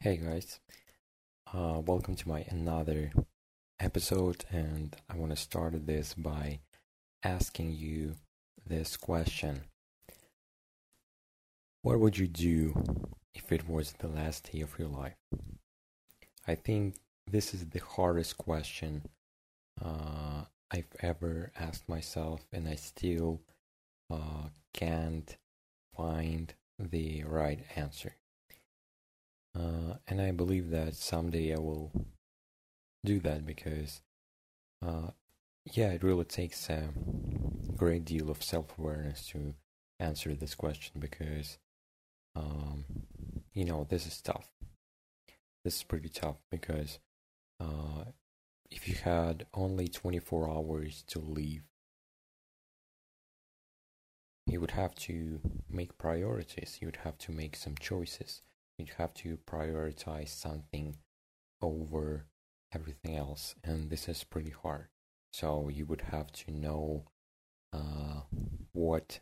Hey guys, uh, welcome to my another episode, and I want to start this by asking you this question: What would you do if it was the last day of your life? I think this is the hardest question uh, I've ever asked myself, and I still uh, can't find the right answer. Uh, and I believe that someday I will do that because, uh, yeah, it really takes a great deal of self awareness to answer this question because, um, you know, this is tough. This is pretty tough because uh, if you had only 24 hours to leave, you would have to make priorities, you would have to make some choices you have to prioritize something over everything else, and this is pretty hard. So you would have to know uh, what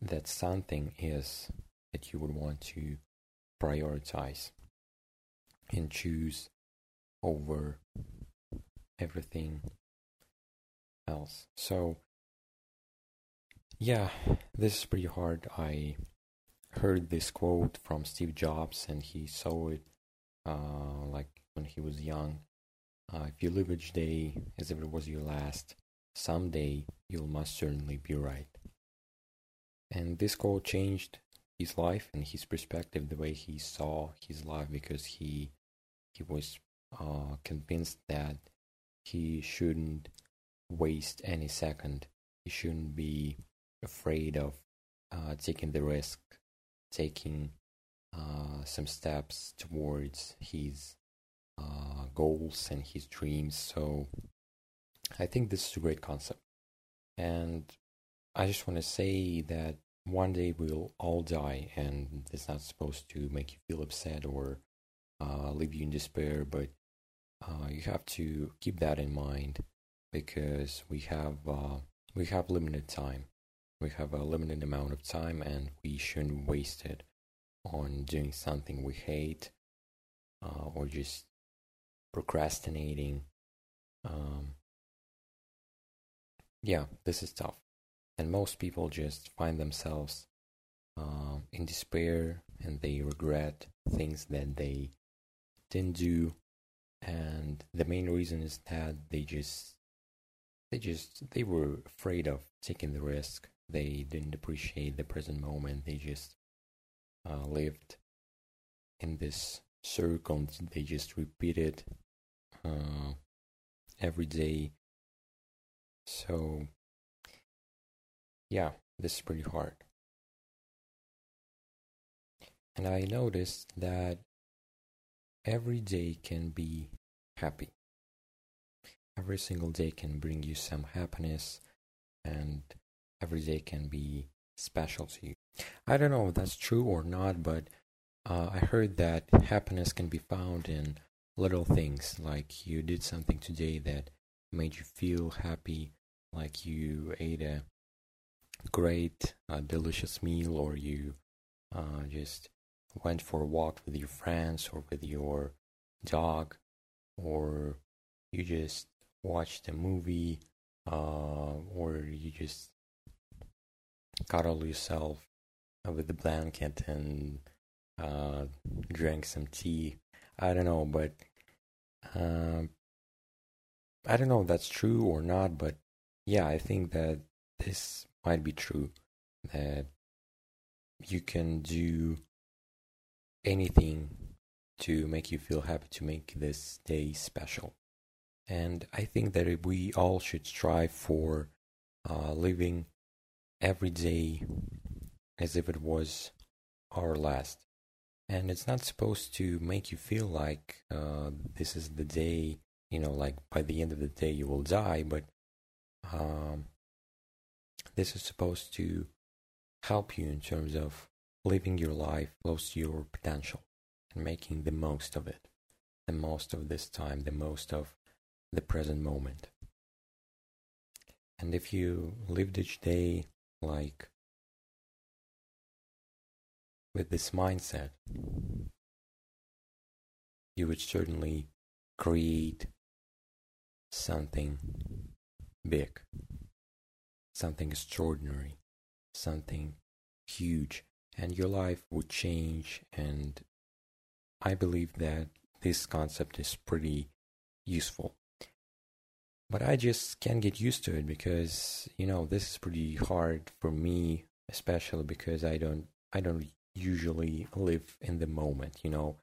that something is that you would want to prioritize and choose over everything else. So, yeah, this is pretty hard. I heard this quote from Steve Jobs, and he saw it uh, like when he was young. Uh, if you live each day as if it was your last, someday you'll most certainly be right. And this quote changed his life and his perspective, the way he saw his life, because he he was uh, convinced that he shouldn't waste any second. He shouldn't be afraid of uh, taking the risk taking uh, some steps towards his uh, goals and his dreams. So I think this is a great concept. And I just want to say that one day we'll all die, and it's not supposed to make you feel upset or uh, leave you in despair, but uh, you have to keep that in mind because we have uh, we have limited time we have a limited amount of time and we shouldn't waste it on doing something we hate uh, or just procrastinating. Um, yeah, this is tough. And most people just find themselves uh, in despair and they regret things that they didn't do. And the main reason is that they just they just they were afraid of taking the risk they didn't appreciate the present moment. They just uh, lived in this circle. They just repeated uh, every day. So, yeah, this is pretty hard. And I noticed that every day can be happy. Every single day can bring you some happiness and every day can be special to you. I don't know if that's true or not, but uh, I heard that happiness can be found in little things, like you did something today that made you feel happy, like you ate a great, uh, delicious meal, or you uh, just went for a walk with your friends or with your dog, or you just watched a movie, uh, or you just cuddle yourself with the blanket and uh, drink some tea. I don't know, but uh, I don't know if that's true or not. But yeah, I think that this might be true. That you can do anything to make you feel happy, to make this day special. And I think that we all should strive for uh, living every day as if it was our last. And it's not supposed to make you feel like uh, this is the day, you know, like by the end of the day you will die, but um, this is supposed to help you in terms of living your life close to your potential and making the most of it, the most of this time, the most of the present moment. And if you lived each day like with this mindset you would certainly create something big, something extraordinary, something huge, and your life would change. And I believe that this concept is pretty useful. But I just can't get used to it because, you know, this is pretty hard for me, especially because I don't I don't usually live in the moment, you know.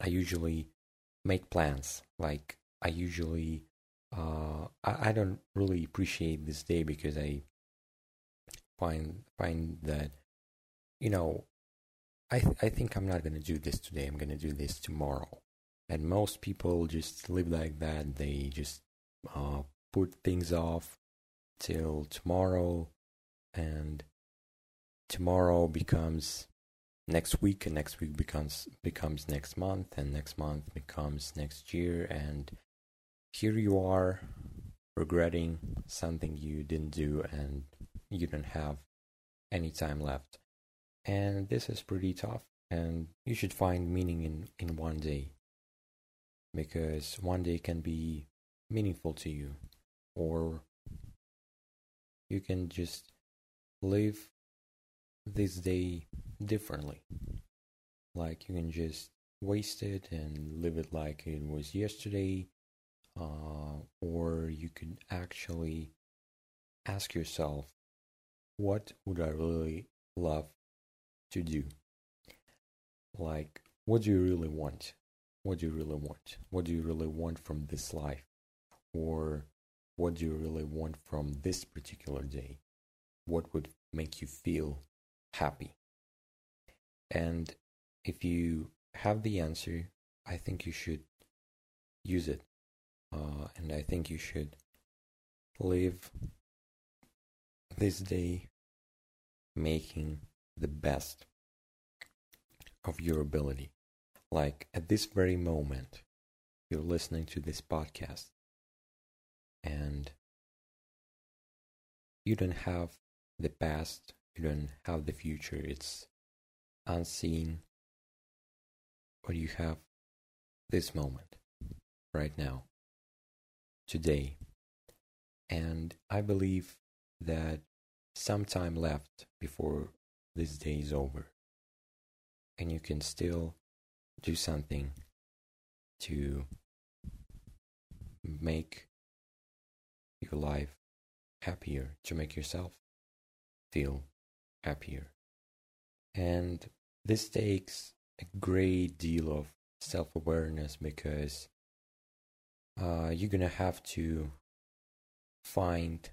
I usually make plans. Like I usually uh I, I don't really appreciate this day because I find find that you know I th- I think I'm not gonna do this today. I'm gonna do this tomorrow. And most people just live like that. They just uh, put things off till tomorrow, and tomorrow becomes next week, and next week becomes becomes next month, and next month becomes next year, and here you are regretting something you didn't do, and you don't have any time left. And this is pretty tough and you should find meaning in in one day because one day can be meaningful to you or you can just live this day differently like you can just waste it and live it like it was yesterday uh, or you could actually ask yourself what would i really love to do. Like, what do you really want? What do you really want? What do you really want from this life? Or what do you really want from this particular day? What would make you feel happy? And if you have the answer, I think you should use it. Uh, and I think you should live this day making the best of your ability. Like at this very moment, you're listening to this podcast and you don't have the past, you don't have the future, it's unseen, but you have this moment right now, today. And I believe that some time left before this day is over and you can still do something to make your life happier, to make yourself feel happier. And this takes a great deal of self awareness because uh, you're gonna have to find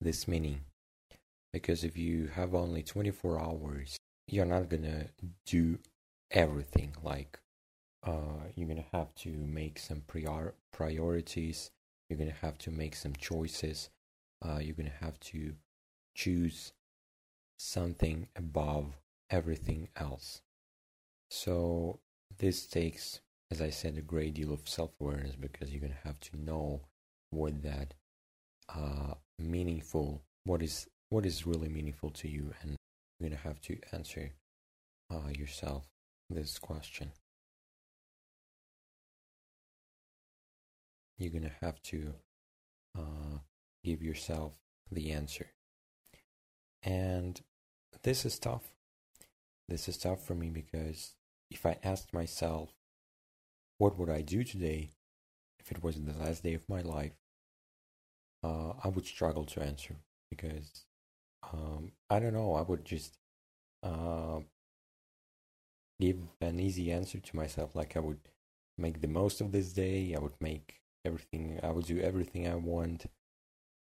this meaning because if you have only 24 hours you're not gonna do everything like uh, you're gonna have to make some prior- priorities you're gonna have to make some choices. Uh, you're gonna have to choose something above everything else. So this takes as i said a great deal of self-awareness because you're gonna have to know what that uh, meaningful what is what is really meaningful to you and you're going to have to answer uh, yourself this question you're going to have to uh, give yourself the answer and this is tough this is tough for me because if i asked myself what would i do today if it was the last day of my life uh, i would struggle to answer because um, I don't know. I would just uh, give an easy answer to myself. Like I would make the most of this day. I would make everything. I would do everything I want.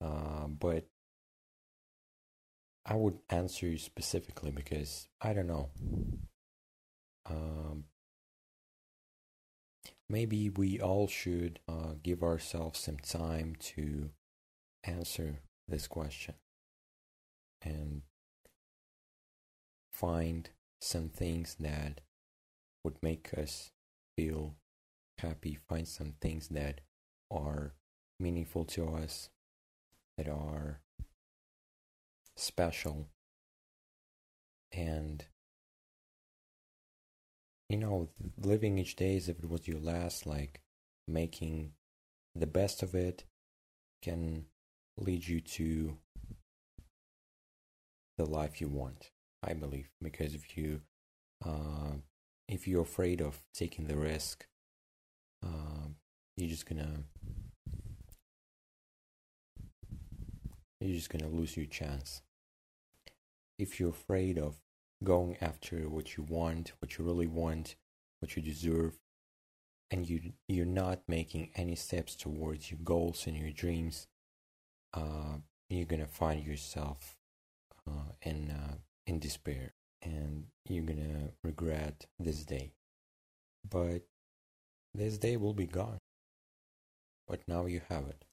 Uh, but I would answer you specifically because I don't know. Um, maybe we all should uh, give ourselves some time to answer this question and find some things that would make us feel happy, find some things that are meaningful to us, that are special, and you know, living each day as if it was your last, like making the best of it can lead you to the life you want, I believe. Because if you uh, if you're afraid of taking the risk, uh, you're just gonna you're just gonna lose your chance. If you're afraid of going after what you want, what you really want, what you deserve, and you you're not making any steps towards your goals and your dreams, uh, you're gonna find yourself uh, in uh, in despair, and you're gonna regret this day. But this day will be gone. But now you have it,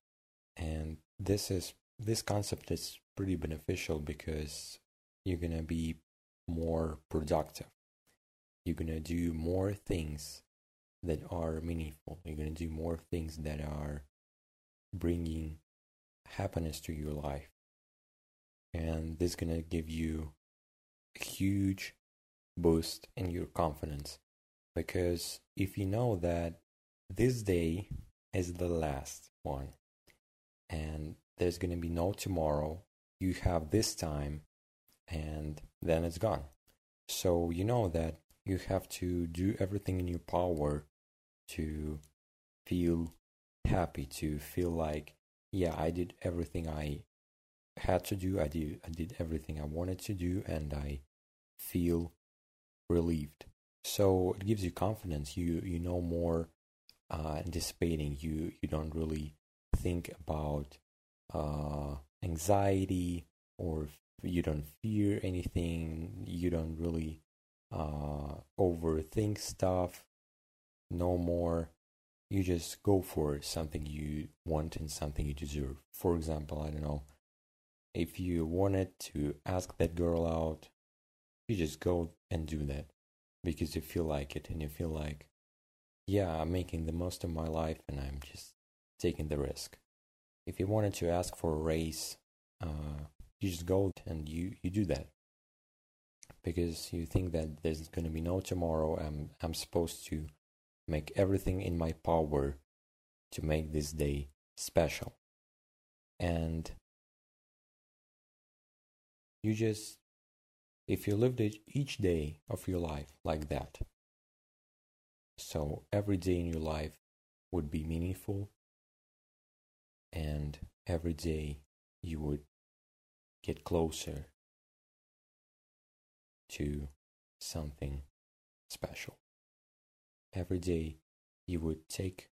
and this is this concept is pretty beneficial because you're gonna be more productive. You're gonna do more things that are meaningful. You're gonna do more things that are bringing happiness to your life. And this is gonna give you a huge boost in your confidence. Because if you know that this day is the last one and there's gonna be no tomorrow, you have this time and then it's gone. So you know that you have to do everything in your power to feel happy, to feel like, yeah, I did everything I had to do. I did I did everything I wanted to do and I feel relieved. So it gives you confidence. You you know more uh, anticipating. You you don't really think about uh, anxiety or you don't fear anything you don't really uh, overthink stuff no more you just go for something you want and something you deserve for example i don't know if you wanted to ask that girl out you just go and do that because you feel like it and you feel like yeah i'm making the most of my life and i'm just taking the risk. If you wanted to ask for a raise uh, you just go and you you do that. Because you think that there's going to be no tomorrow i'm i'm supposed to make everything in my power to make this day special. And you just if you lived each day of your life like that so every day in your life would be meaningful and every day you would get closer to something special. Every day you would take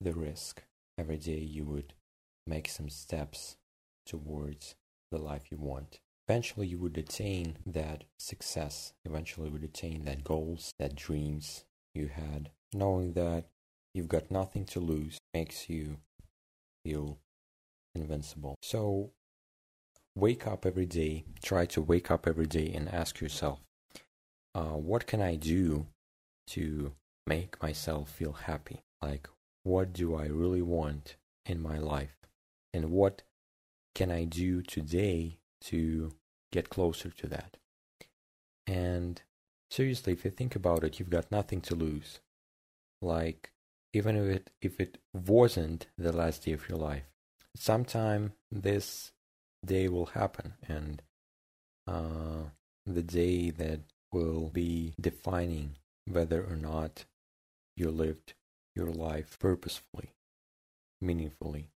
the risk. Every day you would make some steps towards the life you want. Eventually you would attain that success. Eventually you would attain that goals, that dreams you had. Knowing that you've got nothing to lose makes you feel invincible. So wake up every day, try to wake up every day and ask yourself, uh, what can I do to make myself feel happy? Like, what do I really want in my life? And what can I do today to get closer to that? And seriously, if you think about it, you've got nothing to lose. Like, even if it if it wasn't the last day of your life, sometime this day will happen and uh, the day that will be defining whether or not you lived your life purposefully, meaningfully,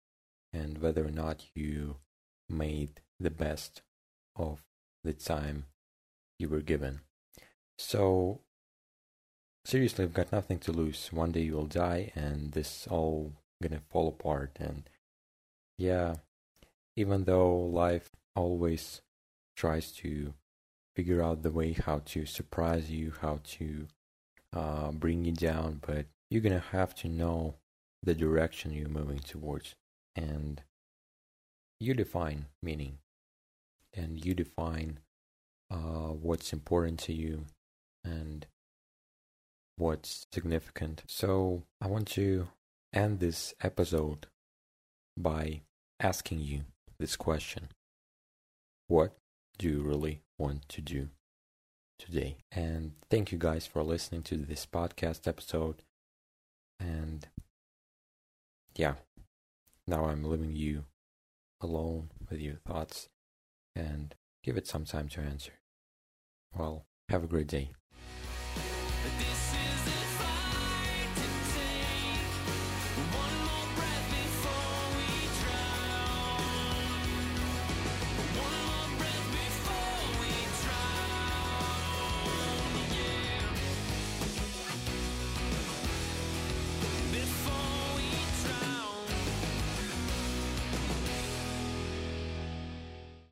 and whether or not you made the best of the time you were given. So, seriously, I've got nothing to lose. One day you will die, and this all gonna fall apart. And yeah, even though life always tries to figure out the way how to surprise you, how to uh, bring you down, but you're gonna have to know the direction you're moving towards, and you define meaning, and you define uh, what's important to you, and what's significant. So I want to end this episode by asking you this question What do you really want to do? today. And thank you guys for listening to this podcast episode. And yeah, now I'm leaving you alone with your thoughts and give it some time to answer. Well, have a great day.